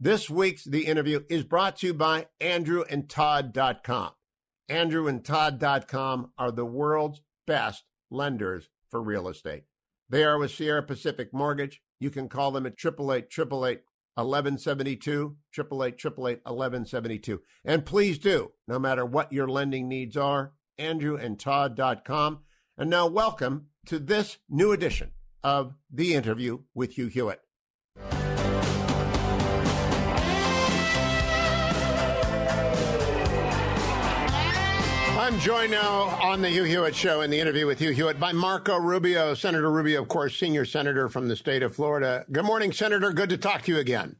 This week's The Interview is brought to you by AndrewandTodd.com. AndrewandTodd.com are the world's best lenders for real estate. They are with Sierra Pacific Mortgage. You can call them at 888 1172, 888 1172. And please do, no matter what your lending needs are, AndrewandTodd.com. And now, welcome to this new edition of The Interview with Hugh Hewitt. I'm joined now on the Hugh Hewitt Show in the interview with Hugh Hewitt by Marco Rubio, Senator Rubio, of course, senior senator from the state of Florida. Good morning, Senator. Good to talk to you again.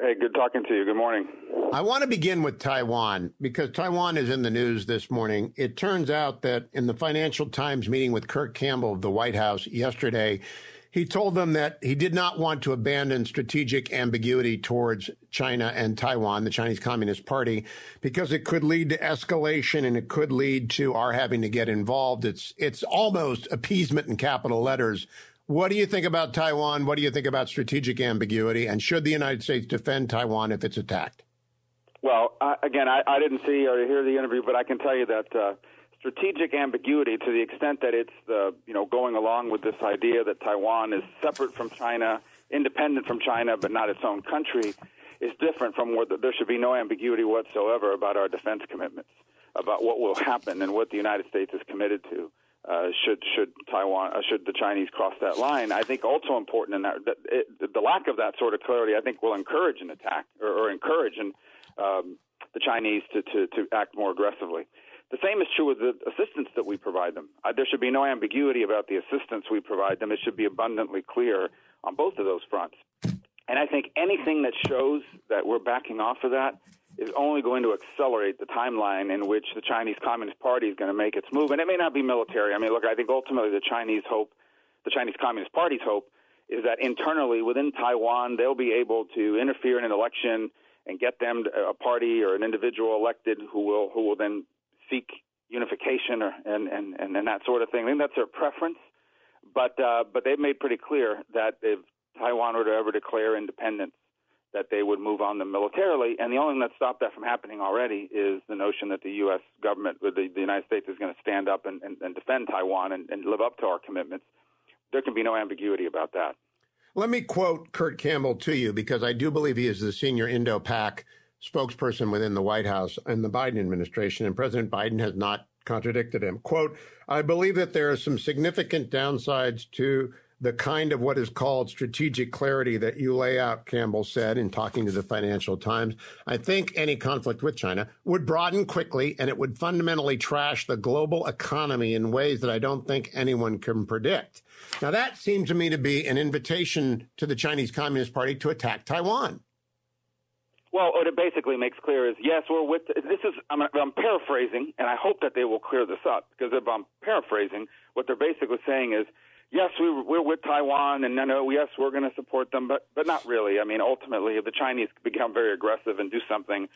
Hey, good talking to you. Good morning. I want to begin with Taiwan because Taiwan is in the news this morning. It turns out that in the Financial Times meeting with Kurt Campbell of the White House yesterday, he told them that he did not want to abandon strategic ambiguity towards China and Taiwan, the Chinese Communist Party, because it could lead to escalation and it could lead to our having to get involved. It's it's almost appeasement in capital letters. What do you think about Taiwan? What do you think about strategic ambiguity? And should the United States defend Taiwan if it's attacked? Well, again, I, I, didn't see or hear the interview, but I can tell you that uh, strategic ambiguity to the extent that it's the you know going along with this idea that Taiwan is separate from China, independent from China, but not its own country, is different from where there should be no ambiguity whatsoever about our defense commitments, about what will happen and what the United States is committed to. Uh, should should Taiwan uh, should the Chinese cross that line? I think also important in that, that it, the lack of that sort of clarity, I think, will encourage an attack or, or encourage and um, the Chinese to, to, to act more aggressively. The same is true with the assistance that we provide them. Uh, there should be no ambiguity about the assistance we provide them. It should be abundantly clear on both of those fronts. And I think anything that shows that we're backing off of that is only going to accelerate the timeline in which the Chinese Communist Party is going to make its move. And it may not be military. I mean, look, I think ultimately the Chinese hope, the Chinese Communist Party's hope, is that internally within Taiwan they'll be able to interfere in an election and get them a party or an individual elected who will who will then seek unification or, and, and, and, and that sort of thing. I think that's their preference. But, uh, but they've made pretty clear that if Taiwan were to ever declare independence, that they would move on them militarily. And the only thing that stopped that from happening already is the notion that the U.S. government, the, the United States, is going to stand up and, and, and defend Taiwan and, and live up to our commitments. There can be no ambiguity about that. Let me quote Kurt Campbell to you because I do believe he is the senior Indo Pac spokesperson within the White House and the Biden administration, and President Biden has not contradicted him. Quote, I believe that there are some significant downsides to the kind of what is called strategic clarity that you lay out, Campbell said in talking to the Financial Times. I think any conflict with China would broaden quickly and it would fundamentally trash the global economy in ways that I don't think anyone can predict. Now, that seems to me to be an invitation to the Chinese Communist Party to attack Taiwan. Well, what it basically makes clear is yes, we're with. This is I'm, I'm paraphrasing, and I hope that they will clear this up because if I'm paraphrasing, what they're basically saying is yes, we, we're with Taiwan, and no, no, yes, we're going to support them, but but not really. I mean, ultimately, if the Chinese become very aggressive and do something,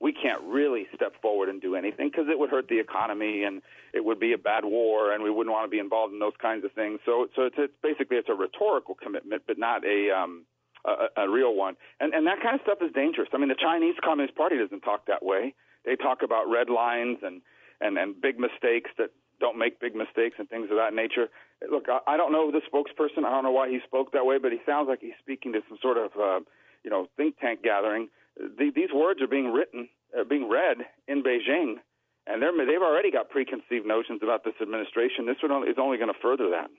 we can't really step forward and do anything because it would hurt the economy and it would be a bad war, and we wouldn't want to be involved in those kinds of things. So, so it's, it's basically it's a rhetorical commitment, but not a um, a, real one. And and that kind of stuff is dangerous. I mean, the Chinese Communist Party doesn't talk that way. They talk about red lines and and and big mistakes that don't make big mistakes and things of that nature. Look, I, I don't know the spokesperson. I don't know why he spoke that way, but he sounds like he's speaking to some sort of uh, you know think tank gathering. The, these words are being written, uh, being read in Beijing, and they've already got preconceived notions about this administration. This only, is only going to further that.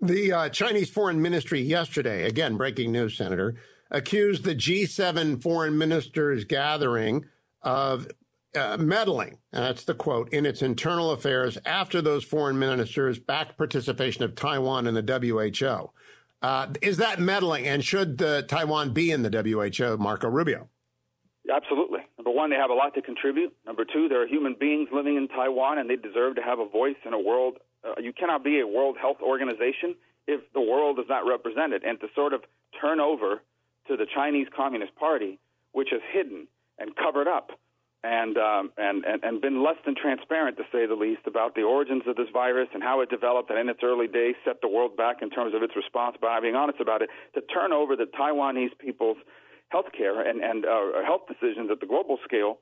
The uh, Chinese Foreign Ministry yesterday, again, breaking news, Senator, accused the G7 foreign ministers gathering of uh, meddling, and that's the quote, in its internal affairs after those foreign ministers backed participation of Taiwan in the WHO. Uh, is that meddling? And should Taiwan be in the WHO, Marco Rubio? Absolutely. Number one, they have a lot to contribute. Number two, there are human beings living in Taiwan, and they deserve to have a voice in a world. Uh, you cannot be a World Health Organization if the world is not represented. And to sort of turn over to the Chinese Communist Party, which is hidden and covered up and, um, and, and, and been less than transparent, to say the least, about the origins of this virus and how it developed and in its early days set the world back in terms of its response by being honest about it, to turn over the Taiwanese people's health care and, and uh, health decisions at the global scale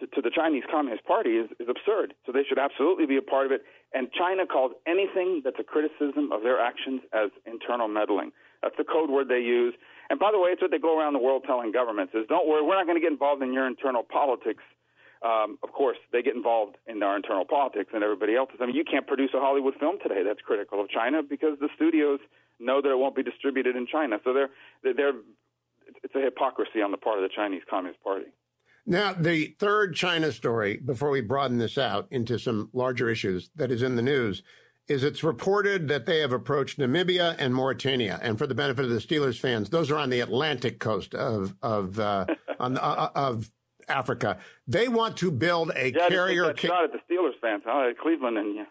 to, to the Chinese Communist Party is, is absurd. So they should absolutely be a part of it. And China calls anything that's a criticism of their actions as internal meddling. That's the code word they use. And by the way, it's what they go around the world telling governments is don't worry, we're not going to get involved in your internal politics. Um, of course, they get involved in our internal politics and everybody else's. I mean, you can't produce a Hollywood film today that's critical of China because the studios know that it won't be distributed in China. So they're they're it's a hypocrisy on the part of the Chinese Communist Party. Now, the third China story, before we broaden this out into some larger issues that is in the news, is it's reported that they have approached Namibia and Mauritania. And for the benefit of the Steelers fans, those are on the Atlantic coast of of uh, on, uh, of Africa. They want to build a yeah, carrier. Ca- shot at the Steelers fans, huh? Cleveland and yeah.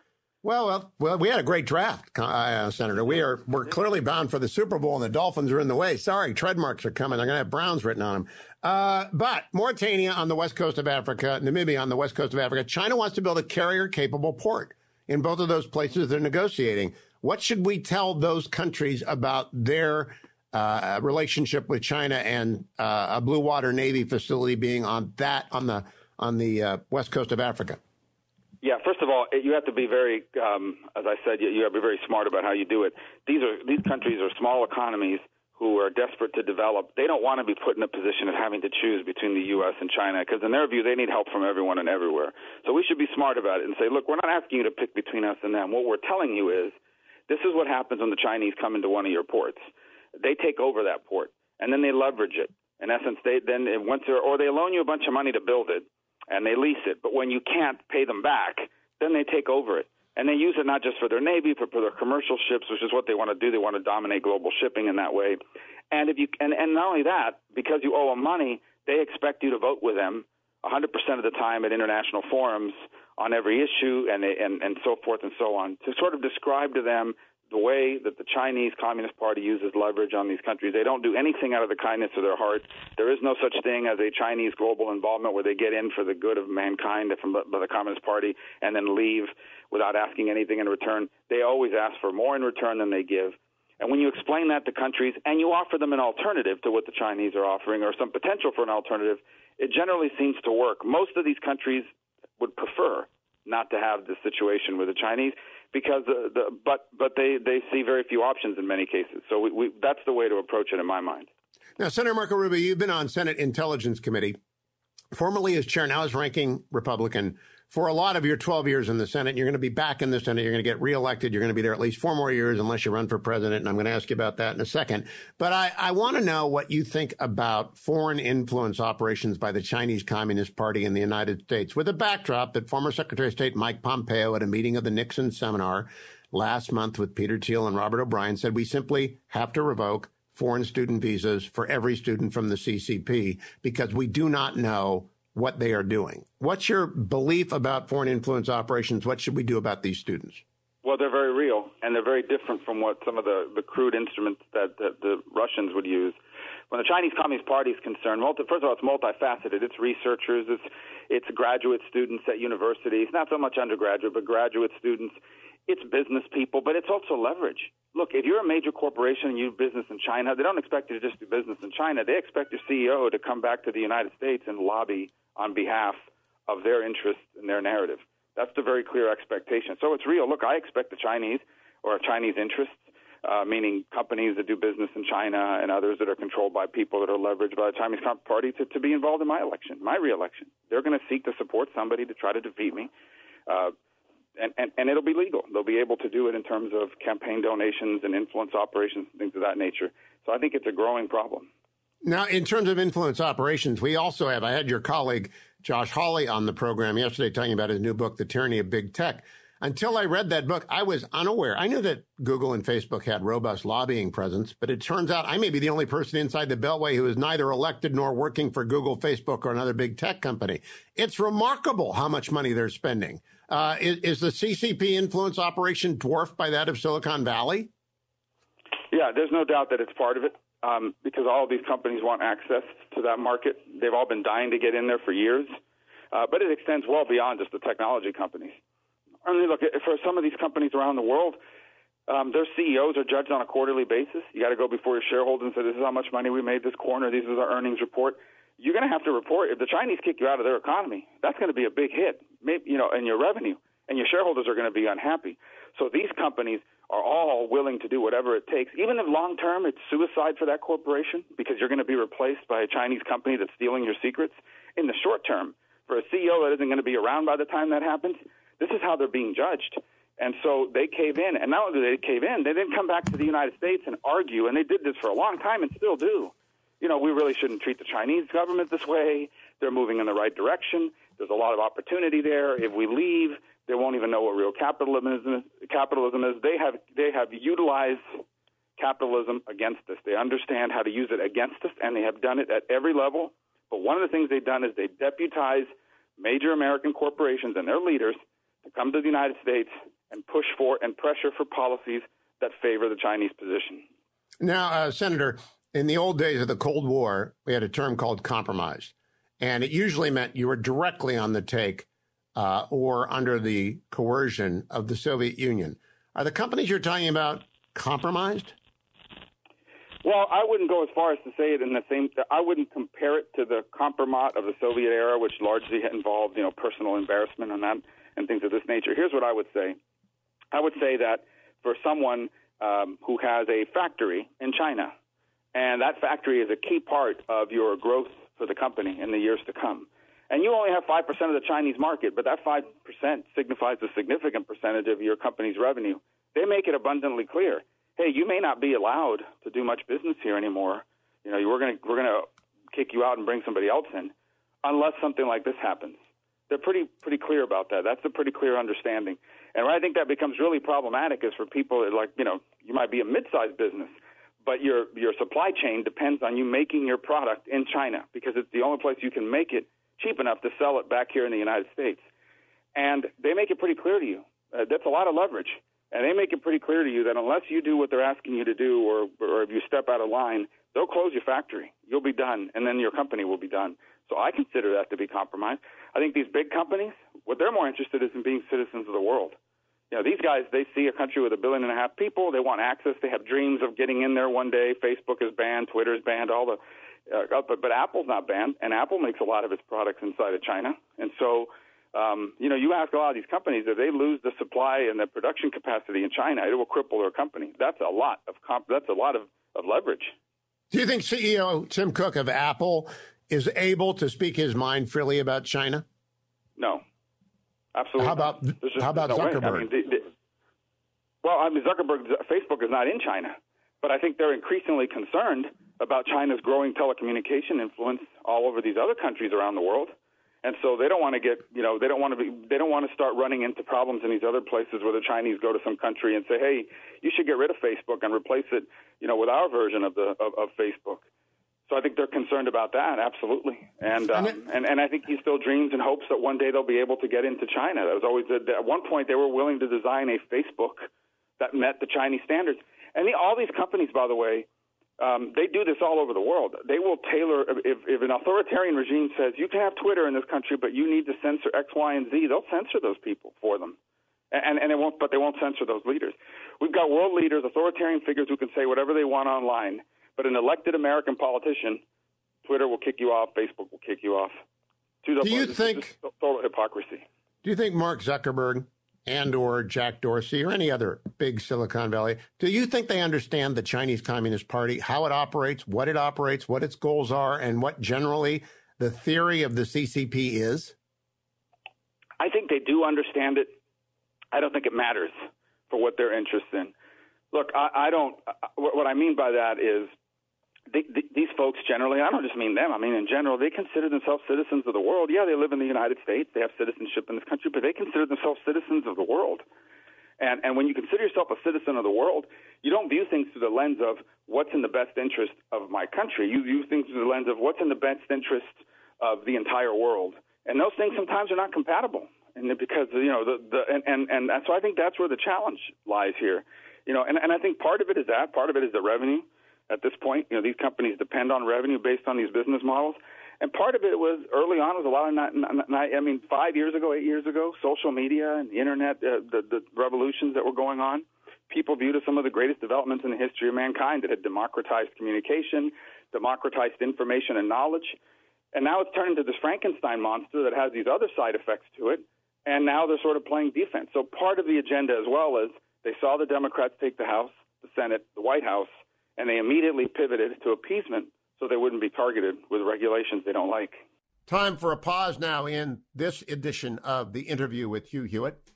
Well, well, well, we had a great draft, uh, Senator. We are we're clearly bound for the Super Bowl, and the Dolphins are in the way. Sorry, trademarks are coming. They're going to have Browns written on them. Uh, but Mauritania on the west coast of Africa, Namibia on the west coast of Africa. China wants to build a carrier-capable port in both of those places. They're negotiating. What should we tell those countries about their uh, relationship with China and uh, a blue water navy facility being on that on the on the uh, west coast of Africa? Yeah, first of all, you have to be very, um, as I said, you, you have to be very smart about how you do it. These are these countries are small economies who are desperate to develop. They don't want to be put in a position of having to choose between the U.S. and China because, in their view, they need help from everyone and everywhere. So we should be smart about it and say, look, we're not asking you to pick between us and them. What we're telling you is, this is what happens when the Chinese come into one of your ports. They take over that port and then they leverage it. In essence, they then once or they loan you a bunch of money to build it and they lease it. But when you can't pay them back, then they take over it. And they use it not just for their navy, but for their commercial ships, which is what they want to do. They want to dominate global shipping in that way. And if you and, and not only that, because you owe them money, they expect you to vote with them 100% of the time at international forums on every issue and, they, and and so forth and so on to sort of describe to them the way that the Chinese Communist Party uses leverage on these countries. They don't do anything out of the kindness of their heart. There is no such thing as a Chinese global involvement where they get in for the good of mankind from by the Communist Party and then leave without asking anything in return. They always ask for more in return than they give. And when you explain that to countries and you offer them an alternative to what the Chinese are offering or some potential for an alternative, it generally seems to work. Most of these countries would prefer not to have this situation with the Chinese because the, the but but they they see very few options in many cases. So we, we, that's the way to approach it in my mind. Now, Senator Marco Rubio, you've been on Senate Intelligence Committee, formerly as chair, now as ranking Republican for a lot of your 12 years in the Senate. You're going to be back in the Senate. You're going to get reelected. You're going to be there at least four more years unless you run for president. And I'm going to ask you about that in a second. But I, I want to know what you think about foreign influence operations by the Chinese Communist Party in the United States with a backdrop that former Secretary of State Mike Pompeo at a meeting of the Nixon seminar last month with Peter Thiel and Robert O'Brien said we simply have to revoke foreign student visas for every student from the CCP because we do not know what they are doing. What's your belief about foreign influence operations? What should we do about these students? Well, they're very real, and they're very different from what some of the, the crude instruments that, the Russians would use. When the Chinese Communist Party is concerned, multi, first of all, it's multifaceted. It's researchers, it's it's graduate students at universities, not so much undergraduate, but graduate students. It's business people, but it's also leverage. Look, if you're a major corporation and you do business in China, they don't expect you to just do business in China. They expect your CEO to come back to the United States and lobby on behalf of their interests and their narrative. That's the very clear expectation. So it's real. Look, I expect the Chinese or Chinese interests, uh, meaning companies that do business in China and others that are controlled by people that are leveraged by the Chinese Party, to, to be involved in my election, my reelection. They're going to seek to support somebody to try to defeat me. Uh, and, and, and it'll be legal. They'll be able to do it in terms of campaign donations and influence operations and things of that nature. So I think it's a growing problem. Now, in terms of influence operations, we also have, I had your colleague Josh Hawley on the program yesterday talking about his new book, The Tyranny of Big Tech. until I read that book, I was unaware. I knew that Google and Facebook had robust lobbying presence, but it turns out I may be the only person inside the Beltway who is neither elected nor working for Google, Facebook, or another big tech company. It's remarkable how much money they're spending. Uh, is, is the CCP influence operation dwarfed by that of Silicon Valley? Yeah, there's no doubt that it's part of it um, because all these companies want access to that market. They've all been dying to get in there for years, uh, but it extends well beyond just the technology companies. I mean, look, for some of these companies around the world, um, their CEOs are judged on a quarterly basis. You got to go before your shareholders and say, "This is how much money we made this quarter. This is our earnings report." You're going to have to report if the Chinese kick you out of their economy. That's going to be a big hit, maybe you know, in your revenue, and your shareholders are going to be unhappy. So these companies are all willing to do whatever it takes, even if long term it's suicide for that corporation because you're going to be replaced by a Chinese company that's stealing your secrets. In the short term, for a CEO that isn't going to be around by the time that happens, this is how they're being judged. And so they cave in. And not only did they cave in, they didn't come back to the United States and argue. And they did this for a long time and still do. You know, we really shouldn't treat the Chinese government this way. They're moving in the right direction. There's a lot of opportunity there. If we leave, they won't even know what real capitalism is. Capitalism is. They have they have utilized capitalism against us. They understand how to use it against us, and they have done it at every level. But one of the things they've done is they deputize major American corporations and their leaders to come to the United States and push for and pressure for policies that favor the Chinese position. Now, uh, Senator, in the old days of the Cold War, we had a term called compromise, and it usually meant you were directly on the take uh, or under the coercion of the Soviet Union. Are the companies you're talking about compromised? Well, I wouldn't go as far as to say it in the same. I wouldn't compare it to the compromat of the Soviet era, which largely involved, you know, personal embarrassment and that and things of this nature. Here's what I would say. I would say that for someone um, who has a factory in China, and that factory is a key part of your growth for the company in the years to come, and you only have 5% of the Chinese market, but that 5% signifies a significant percentage of your company's revenue. They make it abundantly clear, hey, you may not be allowed to do much business here anymore. You know, we're going to we're to kick you out and bring somebody else in unless something like this happens. They're pretty pretty clear about that. That's a pretty clear understanding. And where I think that becomes really problematic is for people like, you know, you might be a mid-sized business but your your supply chain depends on you making your product in China because it's the only place you can make it cheap enough to sell it back here in the United States. And they make it pretty clear to you. Uh, that's a lot of leverage. And they make it pretty clear to you that unless you do what they're asking you to do or, or if you step out of line, they'll close your factory. You'll be done, and then your company will be done. So I consider that to be compromise. I think these big companies, what they're more interested in is in being citizens of the world. You know, these guys, they see a country with a billion and a half people. They want access. They have dreams of getting in there one day. Facebook is banned. Twitter is banned. All the uh, but, but Apple's not banned, and Apple makes a lot of its products inside of China. And so, um, you know, you ask a lot of these companies if they lose the supply and the production capacity in China, it will cripple their company. That's a lot of comp- that's a lot of, of leverage. Do you think CEO Tim Cook of Apple is able to speak his mind freely about China? No, absolutely. How about how about no Zuckerberg? I mean, the, the, well, I mean, Zuckerberg, Facebook is not in China, but I think they're increasingly concerned about China's growing telecommunication influence all over these other countries around the world. And so they don't want to get, you know, they don't want to be, they don't want to start running into problems in these other places where the Chinese go to some country and say, hey, you should get rid of Facebook and replace it, you know, with our version of the of, of Facebook. So I think they're concerned about that, absolutely. And, um, and and I think he still dreams and hopes that one day they'll be able to get into China. That was always a, at one point they were willing to design a Facebook that met the Chinese standards. And the, all these companies, by the way, um, they do this all over the world. They will tailor if, if an authoritarian regime says you can have Twitter in this country, but you need to censor X, Y, and Z. They'll censor those people for them, and and it won't. But they won't censor those leaders. We've got world leaders, authoritarian figures who can say whatever they want online. But an elected American politician, Twitter will kick you off, Facebook will kick you off. Do you think total hypocrisy? Do you think Mark Zuckerberg and or Jack Dorsey or any other big Silicon Valley, do you think they understand the Chinese Communist Party, how it operates, what it operates, what its goals are, and what generally the theory of the CCP is? I think they do understand it. I don't think it matters for what they're interested in. Look, I, I don't. What I mean by that is, they, they, these folks generally, I don't just mean them, I mean in general, they consider themselves citizens of the world. Yeah, they live in the United States, they have citizenship in this country, but they consider themselves citizens of the world. And, and when you consider yourself a citizen of the world, you don't view things through the lens of what's in the best interest of my country. You view things through the lens of what's in the best interest of the entire world. And those things sometimes are not compatible. And because, you know, the, the, and, and, and so I think that's where the challenge lies here. You know, and, and I think part of it is that, part of it is the revenue at this point. You know, these companies depend on revenue based on these business models. And part of it was early on was a lot of not, not, not I mean, five years ago, eight years ago, social media and the internet, uh, the, the revolutions that were going on. People viewed as some of the greatest developments in the history of mankind that had democratized communication, democratized information and knowledge. And now it's turned into this Frankenstein monster that has these other side effects to it. And now they're sort of playing defense. So part of the agenda as well is they saw the Democrats take the House, the Senate, the White House, and they immediately pivoted to appeasement so they wouldn't be targeted with regulations they don't like. Time for a pause now in this edition of the interview with Hugh Hewitt.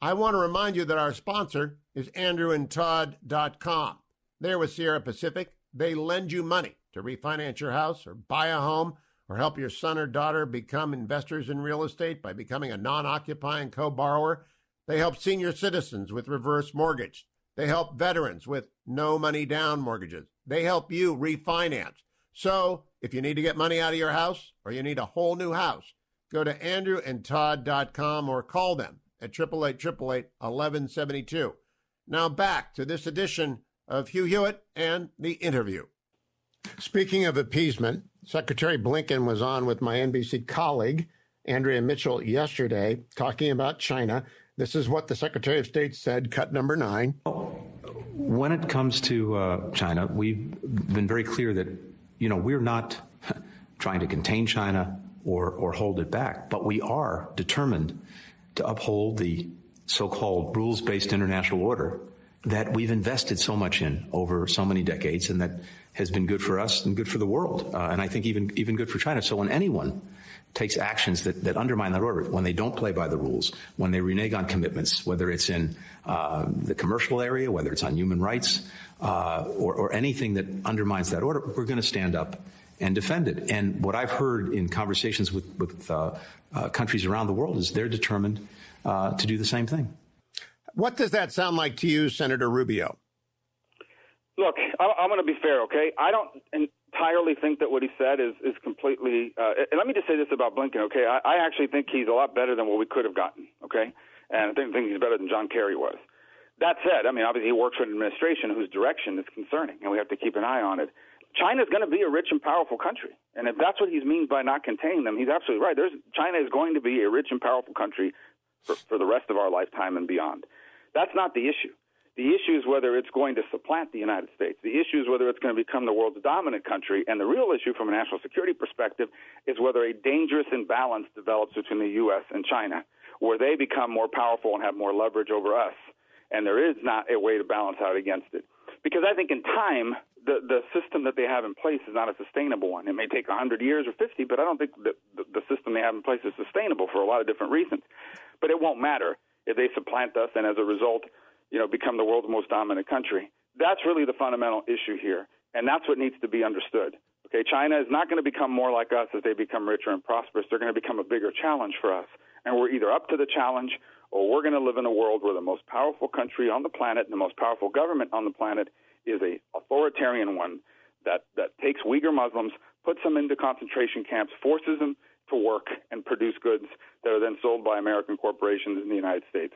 I want to remind you that our sponsor is andrewandtodd.com. They're with Sierra Pacific. They lend you money to refinance your house or buy a home or help your son or daughter become investors in real estate by becoming a non occupying co borrower. They help senior citizens with reverse mortgage. They help veterans with no money down mortgages. They help you refinance. So if you need to get money out of your house or you need a whole new house, go to andrewandtodd.com or call them at 888 Now back to this edition of Hugh Hewitt and the interview. Speaking of appeasement, Secretary Blinken was on with my NBC colleague, Andrea Mitchell, yesterday talking about China. This is what the Secretary of State said, cut number nine. When it comes to uh, China, we've been very clear that you know, we're not trying to contain China or, or hold it back, but we are determined to uphold the so-called rules-based international order that we've invested so much in over so many decades and that has been good for us and good for the world. Uh, and I think even, even good for China. So when anyone takes actions that, that undermine that order, when they don't play by the rules, when they renege on commitments, whether it's in uh, the commercial area, whether it's on human rights, uh, or, or anything that undermines that order, we're going to stand up and defend it. And what I've heard in conversations with, with uh, uh, countries around the world is they're determined uh, to do the same thing. What does that sound like to you, Senator Rubio? Look, I'm going to be fair, okay? I don't entirely think that what he said is is completely. Uh, and let me just say this about Blinken, okay? I, I actually think he's a lot better than what we could have gotten, okay? And I think, think he's better than John Kerry was. That said, I mean, obviously he works for an administration whose direction is concerning, and we have to keep an eye on it. China is going to be a rich and powerful country, and if that's what he means by not containing them, he's absolutely right. There's China is going to be a rich and powerful country for, for the rest of our lifetime and beyond. That's not the issue. The issue is whether it's going to supplant the United States. The issue is whether it's going to become the world's dominant country. And the real issue from a national security perspective is whether a dangerous imbalance develops between the U.S. and China, where they become more powerful and have more leverage over us and there is not a way to balance out against it. Because I think in time, the, the system that they have in place is not a sustainable one. It may take 100 years or 50, but I don't think the, the system they have in place is sustainable for a lot of different reasons. But it won't matter if they supplant us and as a result, you know, become the world's most dominant country. That's really the fundamental issue here, and that's what needs to be understood. Okay, China is not going to become more like us as they become richer and prosperous. They're going to become a bigger challenge for us, and we're either up to the challenge or we're going to live in a world where the most powerful country on the planet and the most powerful government on the planet is a authoritarian one that, that takes Uyghur Muslims, puts them into concentration camps, forces them to work and produce goods that are then sold by American corporations in the United States.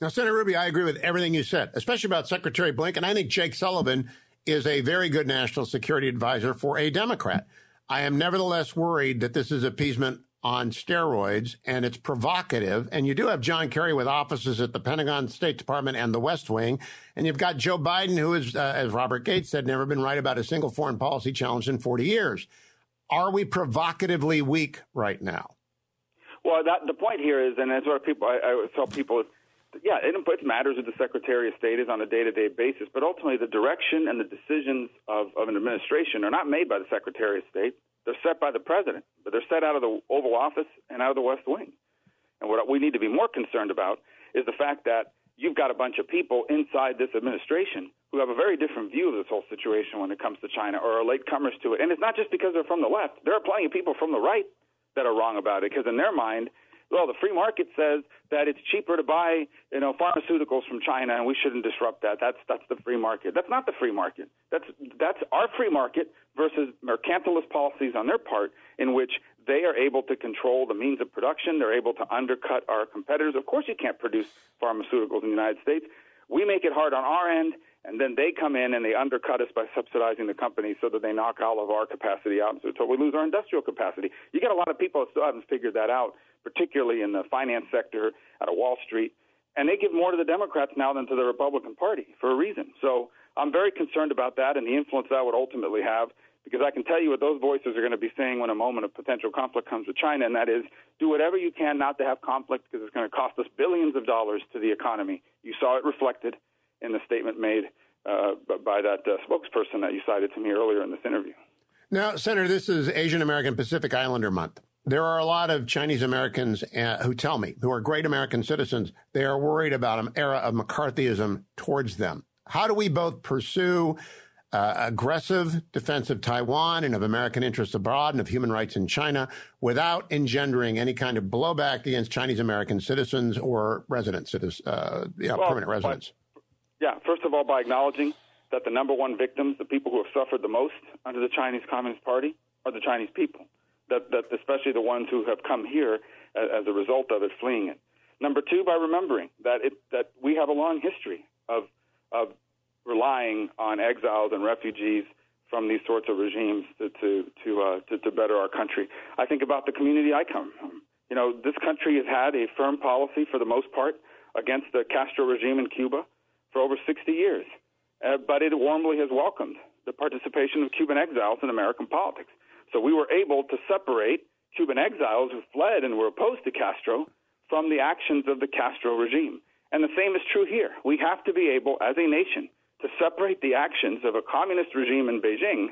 Now, Senator Rubio, I agree with everything you said, especially about Secretary Blinken. And I think Jake Sullivan is a very good national security advisor for a Democrat. I am nevertheless worried that this is appeasement on steroids and it's provocative. And you do have John Kerry with offices at the Pentagon, State Department, and the West Wing. And you've got Joe Biden, who is, uh, as Robert Gates said, never been right about a single foreign policy challenge in 40 years. Are we provocatively weak right now? Well, that, the point here is, and that's what people I, I tell people is, yeah, it, it matters what the Secretary of State is on a day-to-day basis, but ultimately the direction and the decisions of, of an administration are not made by the Secretary of State. They're set by the president, but they're set out of the Oval Office and out of the West Wing. And what we need to be more concerned about is the fact that you've got a bunch of people inside this administration who have a very different view of this whole situation when it comes to China or are latecomers to it. And it's not just because they're from the left. There are plenty of people from the right that are wrong about it because in their mind, well, the free market says that it's cheaper to buy, you know, pharmaceuticals from China, and we shouldn't disrupt that. That's that's the free market. That's not the free market. That's that's our free market versus mercantilist policies on their part, in which they are able to control the means of production. They're able to undercut our competitors. Of course, you can't produce pharmaceuticals in the United States. We make it hard on our end, and then they come in and they undercut us by subsidizing the companies so that they knock all of our capacity out, so we lose our industrial capacity. You get a lot of people that still haven't figured that out, particularly in the finance sector out of Wall Street, and they give more to the Democrats now than to the Republican Party for a reason. So I'm very concerned about that and the influence that would ultimately have. Because I can tell you what those voices are going to be saying when a moment of potential conflict comes with China, and that is do whatever you can not to have conflict because it's going to cost us billions of dollars to the economy. You saw it reflected in the statement made uh, by that uh, spokesperson that you cited to me earlier in this interview. Now, Senator, this is Asian American Pacific Islander Month. There are a lot of Chinese Americans uh, who tell me, who are great American citizens, they are worried about an era of McCarthyism towards them. How do we both pursue uh, aggressive defense of Taiwan and of American interests abroad and of human rights in China without engendering any kind of blowback against Chinese American citizens or residents, uh, you know, well, permanent residents? Yeah, first of all, by acknowledging that the number one victims, the people who have suffered the most under the Chinese Communist Party, are the Chinese people. That, that especially the ones who have come here as, as a result of it, fleeing it. Number two, by remembering that it, that we have a long history of of relying on exiles and refugees from these sorts of regimes to to to, uh, to to better our country. I think about the community I come from. You know, this country has had a firm policy for the most part against the Castro regime in Cuba for over 60 years, uh, but it warmly has welcomed the participation of Cuban exiles in American politics. So we were able to separate Cuban exiles who fled and were opposed to Castro from the actions of the Castro regime. And the same is true here. We have to be able, as a nation, to separate the actions of a communist regime in Beijing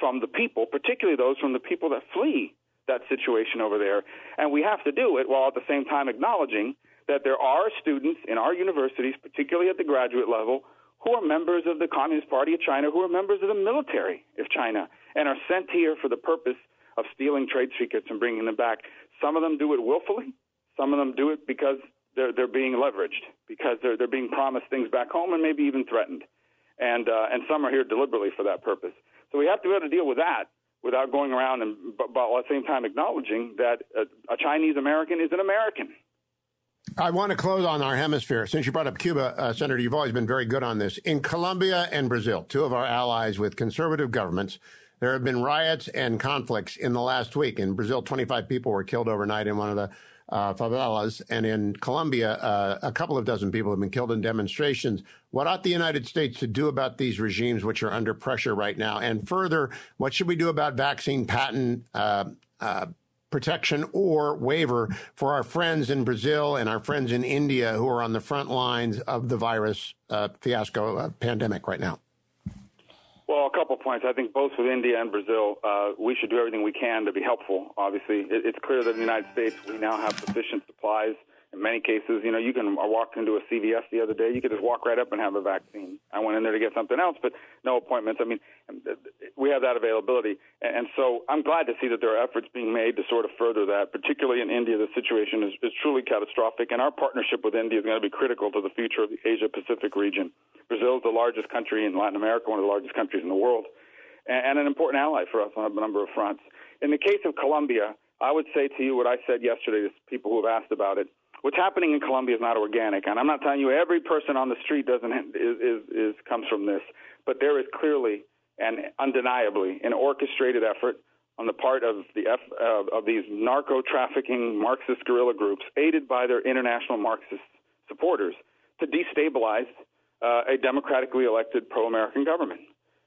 from the people, particularly those from the people that flee that situation over there. And we have to do it while at the same time acknowledging that there are students in our universities, particularly at the graduate level, who are members of the Communist Party of China, who are members of the military of China, and are sent here for the purpose of stealing trade secrets and bringing them back. Some of them do it willfully. Some of them do it because they're they're being leveraged, because they're they're being promised things back home and maybe even threatened, and uh, and some are here deliberately for that purpose. So we have to be able to deal with that without going around and but, but at the same time acknowledging that a, a Chinese American is an American I want to close on our hemisphere. Since you brought up Cuba, uh, Senator, you've always been very good on this. In Colombia and Brazil, two of our allies with conservative governments, there have been riots and conflicts in the last week. In Brazil, 25 people were killed overnight in one of the uh, favelas. And in Colombia, uh, a couple of dozen people have been killed in demonstrations. What ought the United States to do about these regimes which are under pressure right now? And further, what should we do about vaccine patent uh, uh protection or waiver for our friends in Brazil and our friends in India who are on the front lines of the virus uh, fiasco uh, pandemic right now? Well, a couple of points. I think both with India and Brazil, uh, we should do everything we can to be helpful. Obviously, it, it's clear that in the United States we now have sufficient supplies in many cases, you know, you can I walked into a CVS the other day. You could just walk right up and have a vaccine. I went in there to get something else, but no appointments. I mean, we have that availability, and so I'm glad to see that there are efforts being made to sort of further that. Particularly in India, the situation is, is truly catastrophic, and our partnership with India is going to be critical to the future of the Asia Pacific region. Brazil is the largest country in Latin America, one of the largest countries in the world, and, and an important ally for us on a number of fronts. In the case of Colombia, I would say to you what I said yesterday to people who have asked about it what's happening in Colombia is not organic, and I'm not telling you every person on the street doesn't is is, is comes from this, but there is clearly and undeniably an orchestrated effort on the part of the F, uh, of these narco trafficking Marxist guerrilla groups, aided by their international Marxist supporters, to destabilize uh, a democratically elected pro-American government.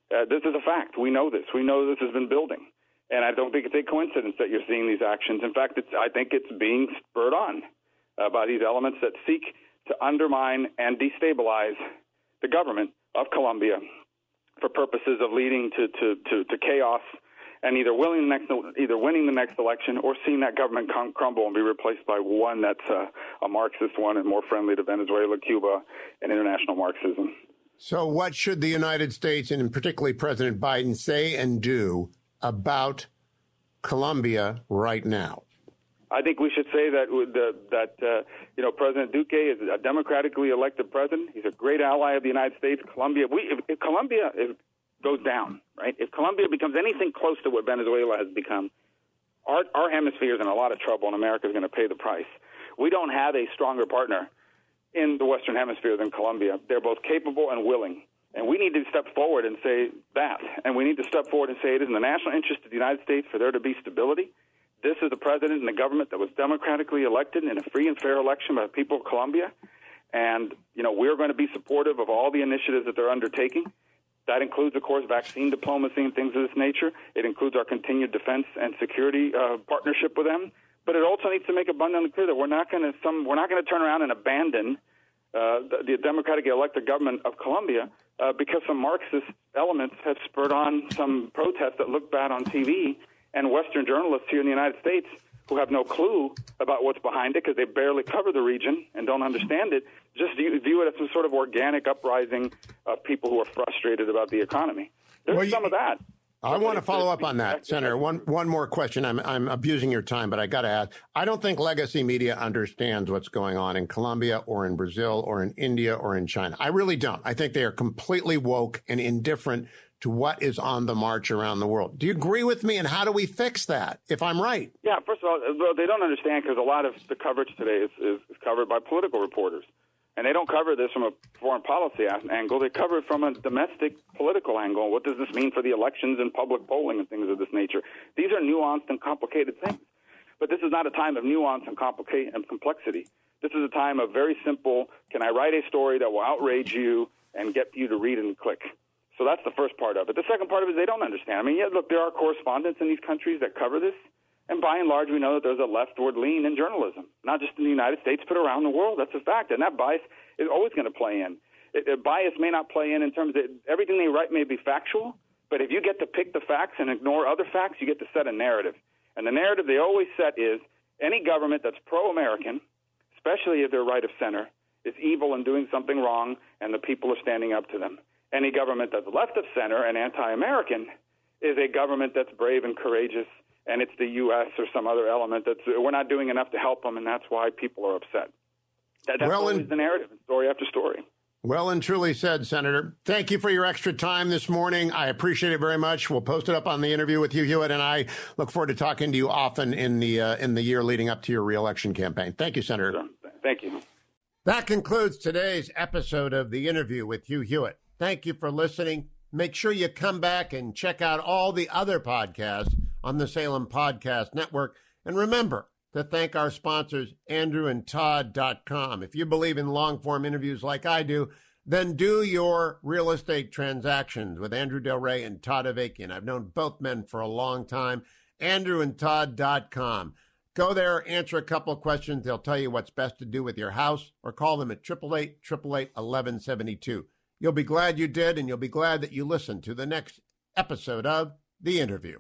Uh, this is a fact. We know this. We know this has been building. And I don't think it's a coincidence that you're seeing these actions. In fact, I think it's being spurred on uh, by these elements that seek to undermine and destabilize the government of Colombia for purposes of leading to, to, to, to chaos and either next either winning the next election or seeing that government crumble and be replaced by one that's uh, a Marxist one and more friendly to Venezuela, Cuba, and international Marxism. So, what should the United States and particularly President Biden say and do about Colombia right now? I think we should say that the, that uh, you know President Duque is a democratically elected president. He's a great ally of the United States. Colombia, we, if, if Colombia goes down, right? If Colombia becomes anything close to what Venezuela has become, our, our hemisphere is in a lot of trouble, and America is going to pay the price. We don't have a stronger partner in the Western Hemisphere than Colombia. They're both capable and willing. And we need to step forward and say that. And we need to step forward and say it is in the national interest of the United States for there to be stability. This is the president and the government that was democratically elected in a free and fair election by the people of Colombia. And, you know, we're going to be supportive of all the initiatives that they're undertaking. That includes, of course, vaccine diplomacy and things of this nature. It includes our continued defense and security uh, partnership with them. But it also needs to make abundantly clear that we're not going to some we're not going to turn around and abandon uh, the, the democratically elected government of Colombia uh, because some Marxist elements have spurred on some protests that look bad on TV, and Western journalists here in the United States who have no clue about what's behind it because they barely cover the region and don't understand it, just view, view it as some sort of organic uprising of people who are frustrated about the economy. There's well, some of that. I want to follow up on that, Senator. One one more question. I'm I'm abusing your time, but I got to ask. I don't think legacy media understands what's going on in Colombia or in Brazil or in India or in China. I really don't. I think they are completely woke and indifferent to what is on the march around the world. Do you agree with me? And how do we fix that? If I'm right. Yeah. First of all, they don't understand because a lot of the coverage today is, is covered by political reporters. And they don't cover this from a foreign policy angle. They cover it from a domestic political angle. What does this mean for the elections and public polling and things of this nature? These are nuanced and complicated things. But this is not a time of nuance and, complicate, and complexity. This is a time of very simple can I write a story that will outrage you and get you to read and click? So that's the first part of it. The second part of it is they don't understand. I mean, yeah, look, there are correspondents in these countries that cover this. And by and large, we know that there's a leftward lean in journalism, not just in the United States, but around the world. That's a fact. And that bias is always going to play in. It, it, bias may not play in in terms of everything they write may be factual, but if you get to pick the facts and ignore other facts, you get to set a narrative. And the narrative they always set is any government that's pro American, especially if they're right of center, is evil and doing something wrong, and the people are standing up to them. Any government that's left of center and anti American is a government that's brave and courageous and it's the U.S. or some other element that's we're not doing enough to help them, and that's why people are upset. That, that's well, always and, the narrative, story after story. Well and truly said, Senator. Thank you for your extra time this morning. I appreciate it very much. We'll post it up on the interview with Hugh Hewitt, and I look forward to talking to you often in the uh, in the year leading up to your reelection campaign. Thank you, Senator. Sure. Thank you. That concludes today's episode of the interview with Hugh Hewitt. Thank you for listening. Make sure you come back and check out all the other podcasts on the Salem Podcast Network. And remember to thank our sponsors, andrewandtodd.com. If you believe in long form interviews like I do, then do your real estate transactions with Andrew Del Rey and Todd Avakian. I've known both men for a long time. andrewandtodd.com. Go there, answer a couple of questions. They'll tell you what's best to do with your house or call them at 888 888 1172. You'll be glad you did, and you'll be glad that you listened to the next episode of The Interview.